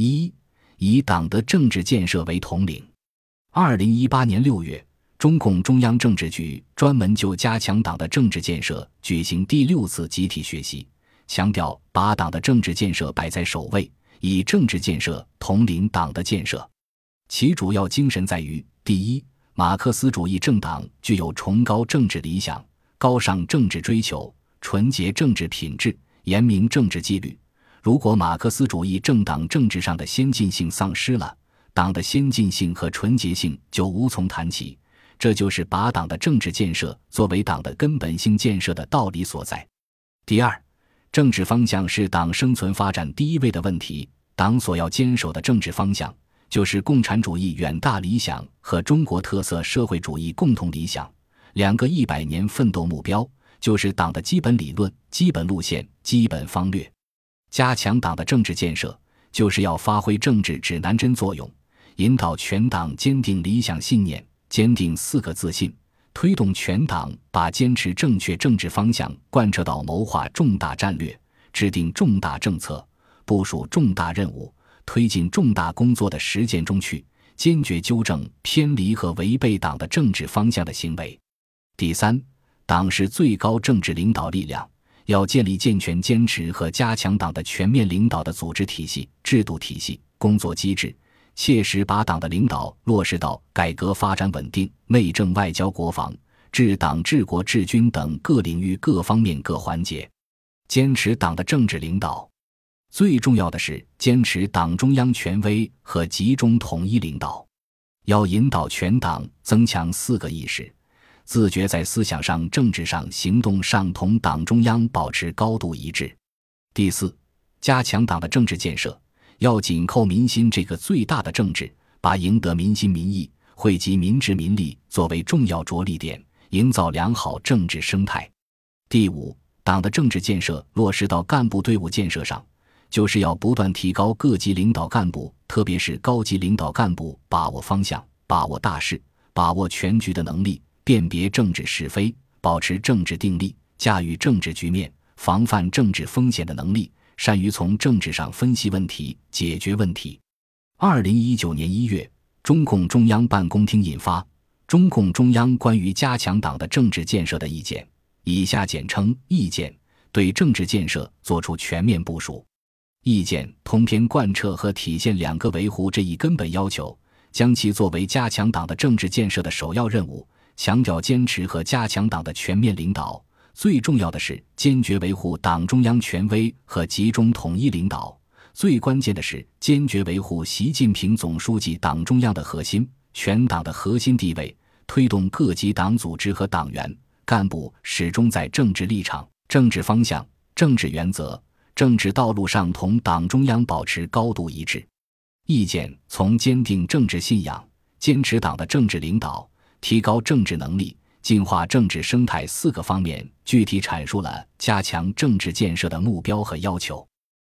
一、以党的政治建设为统领。二零一八年六月，中共中央政治局专门就加强党的政治建设举行第六次集体学习，强调把党的政治建设摆在首位，以政治建设统领党的建设。其主要精神在于：第一，马克思主义政党具有崇高政治理想、高尚政治追求、纯洁政治品质、严明政治纪律。如果马克思主义政党政治上的先进性丧失了，党的先进性和纯洁性就无从谈起。这就是把党的政治建设作为党的根本性建设的道理所在。第二，政治方向是党生存发展第一位的问题。党所要坚守的政治方向，就是共产主义远大理想和中国特色社会主义共同理想两个一百年奋斗目标，就是党的基本理论、基本路线、基本方略。加强党的政治建设，就是要发挥政治指南针作用，引导全党坚定理想信念，坚定四个自信，推动全党把坚持正确政治方向贯彻到谋划重大战略、制定重大政策、部署重大任务、推进重大工作的实践中去，坚决纠正偏离和违背党的政治方向的行为。第三，党是最高政治领导力量。要建立健全、坚持和加强党的全面领导的组织体系、制度体系、工作机制，切实把党的领导落实到改革发展、稳定、内政、外交、国防、治党、治国、治军等各领域各方面各环节。坚持党的政治领导，最重要的是坚持党中央权威和集中统一领导。要引导全党增强四个意识。自觉在思想上、政治上、行动上同党中央保持高度一致。第四，加强党的政治建设，要紧扣民心这个最大的政治，把赢得民心民意、惠及民智民力作为重要着力点，营造良好政治生态。第五，党的政治建设落实到干部队伍建设上，就是要不断提高各级领导干部，特别是高级领导干部把握方向、把握大势、把握全局的能力。辨别政治是非，保持政治定力，驾驭政治局面，防范政治风险的能力，善于从政治上分析问题、解决问题。二零一九年一月，中共中央办公厅印发《中共中央关于加强党的政治建设的意见》（以下简称“意见”），对政治建设作出全面部署。意见通篇贯彻和体现两个维护这一根本要求，将其作为加强党的政治建设的首要任务。强调坚持和加强党的全面领导，最重要的是坚决维护党中央权威和集中统一领导，最关键的是坚决维护习近平总书记党中央的核心、全党的核心地位，推动各级党组织和党员干部始终在政治立场、政治方向、政治原则、政治道路上同党中央保持高度一致。意见从坚定政治信仰、坚持党的政治领导。提高政治能力、净化政治生态四个方面，具体阐述了加强政治建设的目标和要求。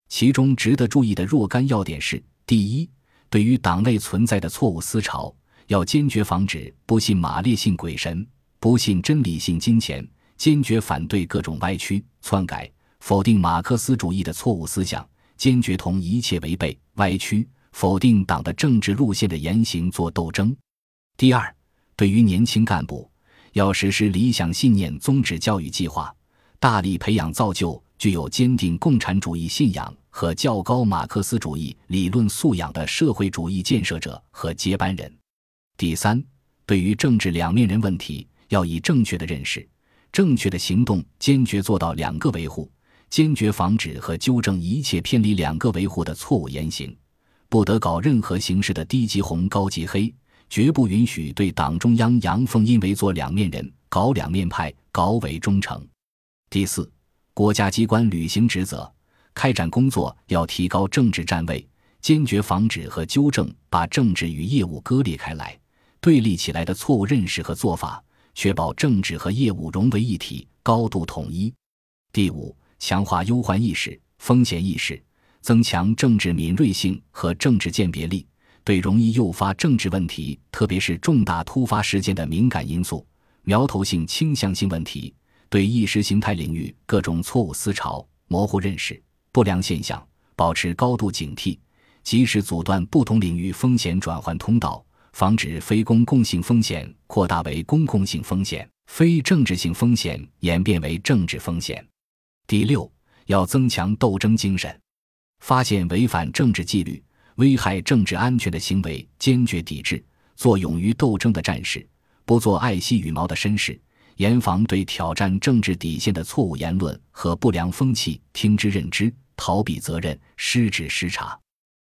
其中值得注意的若干要点是：第一，对于党内存在的错误思潮，要坚决防止不信马列信鬼神、不信真理信金钱，坚决反对各种歪曲、篡改、否定马克思主义的错误思想，坚决同一切违背、歪曲、否定党的政治路线的言行作斗争。第二。对于年轻干部，要实施理想信念宗旨教育计划，大力培养造就具有坚定共产主义信仰和较高马克思主义理论素养的社会主义建设者和接班人。第三，对于政治两面人问题，要以正确的认识、正确的行动，坚决做到两个维护，坚决防止和纠正一切偏离两个维护的错误言行，不得搞任何形式的低级红、高级黑。绝不允许对党中央阳奉阴违、做两面人、搞两面派、搞伪忠诚。第四，国家机关履行职责、开展工作要提高政治站位，坚决防止和纠正把政治与业务割裂开来、对立起来的错误认识和做法，确保政治和业务融为一体、高度统一。第五，强化忧患意识、风险意识，增强政治敏锐性和政治鉴别力。对容易诱发政治问题，特别是重大突发事件的敏感因素、苗头性、倾向性问题，对意识形态领域各种错误思潮、模糊认识、不良现象，保持高度警惕，及时阻断不同领域风险转换通道，防止非公共性风险扩大为公共性风险，非政治性风险演变为政治风险。第六，要增强斗争精神，发现违反政治纪律、危害政治安全的行为，坚决抵制，做勇于斗争的战士，不做爱惜羽毛的绅士。严防对挑战政治底线的错误言论和不良风气听之任之，逃避责任，失职失察。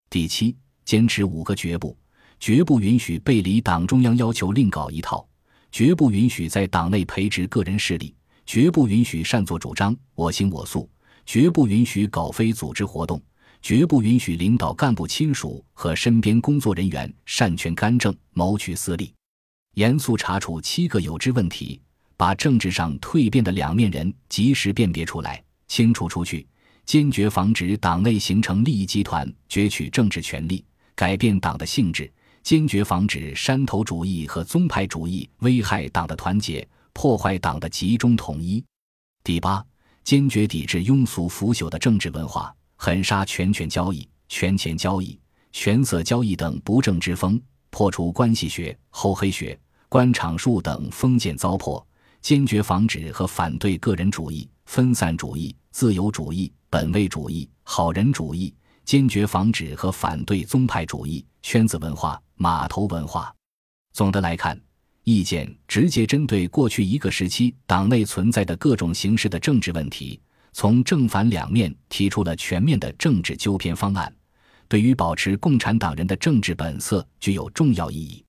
第七，坚持五个绝不：绝不允许背离党中央要求另搞一套；绝不允许在党内培植个人势力；绝不允许擅作主张、我行我素；绝不允许搞非组织活动；绝不允许领导干部亲属和身边工作人员擅权干政、谋取私利。严肃查处七个有之问题。把政治上蜕变的两面人及时辨别出来，清除出去，坚决防止党内形成利益集团攫取政治权力，改变党的性质；坚决防止山头主义和宗派主义危害党的团结，破坏党的集中统一。第八，坚决抵制庸俗腐朽的政治文化，狠杀权权交易、权钱交易、权色交易等不正之风，破除关系学、厚黑学、官场术等封建糟粕。坚决防止和反对个人主义、分散主义、自由主义、本位主义、好人主义；坚决防止和反对宗派主义、圈子文化、码头文化。总的来看，意见直接针对过去一个时期党内存在的各种形式的政治问题，从正反两面提出了全面的政治纠偏方案，对于保持共产党人的政治本色具有重要意义。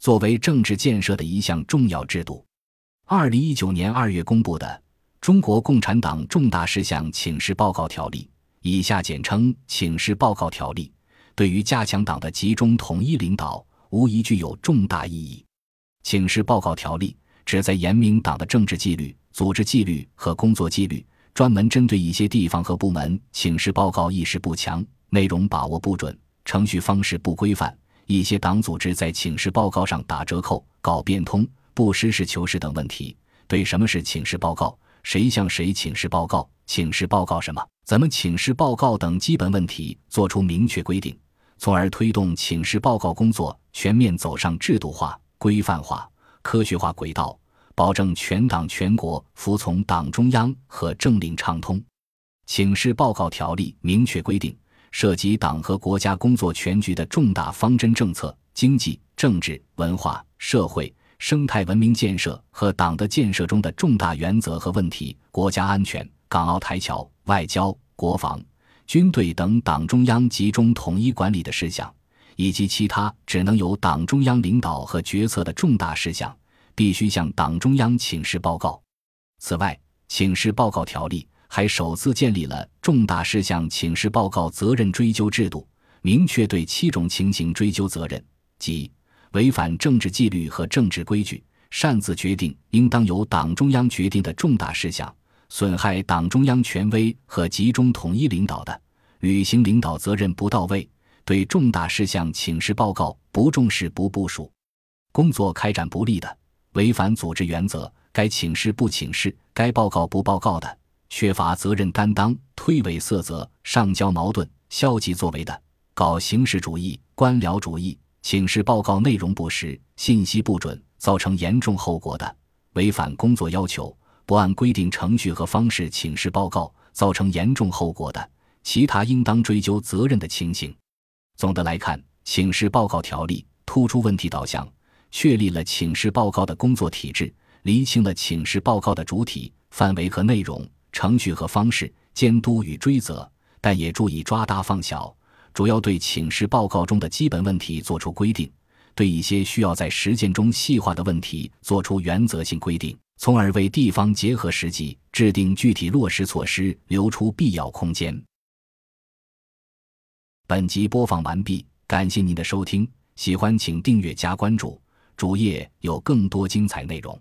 作为政治建设的一项重要制度。二零一九年二月公布的《中国共产党重大事项请示报告条例》（以下简称《请示报告条例》），对于加强党的集中统一领导，无疑具有重大意义。请示报告条例旨在严明党的政治纪律、组织纪律和工作纪律，专门针对一些地方和部门请示报告意识不强、内容把握不准、程序方式不规范，一些党组织在请示报告上打折扣、搞变通。不实事求是等问题，对什么是请示报告、谁向谁请示报告、请示报告什么、怎么请示报告等基本问题作出明确规定，从而推动请示报告工作全面走上制度化、规范化、科学化轨道，保证全党全国服从党中央和政令畅通。请示报告条例明确规定，涉及党和国家工作全局的重大方针政策、经济、政治、文化、社会。生态文明建设和党的建设中的重大原则和问题，国家安全、港澳台侨、外交、国防、军队等党中央集中统一管理的事项，以及其他只能由党中央领导和决策的重大事项，必须向党中央请示报告。此外，请示报告条例还首次建立了重大事项请示报告责任追究制度，明确对七种情形追究责任，即。违反政治纪律和政治规矩，擅自决定应当由党中央决定的重大事项，损害党中央权威和集中统一领导的，履行领导责任不到位，对重大事项请示报告不重视不部署，工作开展不力的，违反组织原则，该请示不请示，该报告不报告的，缺乏责任担当，推诿色责，上交矛盾，消极作为的，搞形式主义、官僚主义。请示报告内容不实、信息不准，造成严重后果的；违反工作要求、不按规定程序和方式请示报告，造成严重后果的；其他应当追究责任的情形。总的来看，请示报告条例突出问题导向，确立了请示报告的工作体制，厘清了请示报告的主体、范围和内容、程序和方式、监督与追责，但也注意抓大放小。主要对请示报告中的基本问题作出规定，对一些需要在实践中细化的问题作出原则性规定，从而为地方结合实际制定具体落实措施留出必要空间。本集播放完毕，感谢您的收听，喜欢请订阅加关注，主页有更多精彩内容。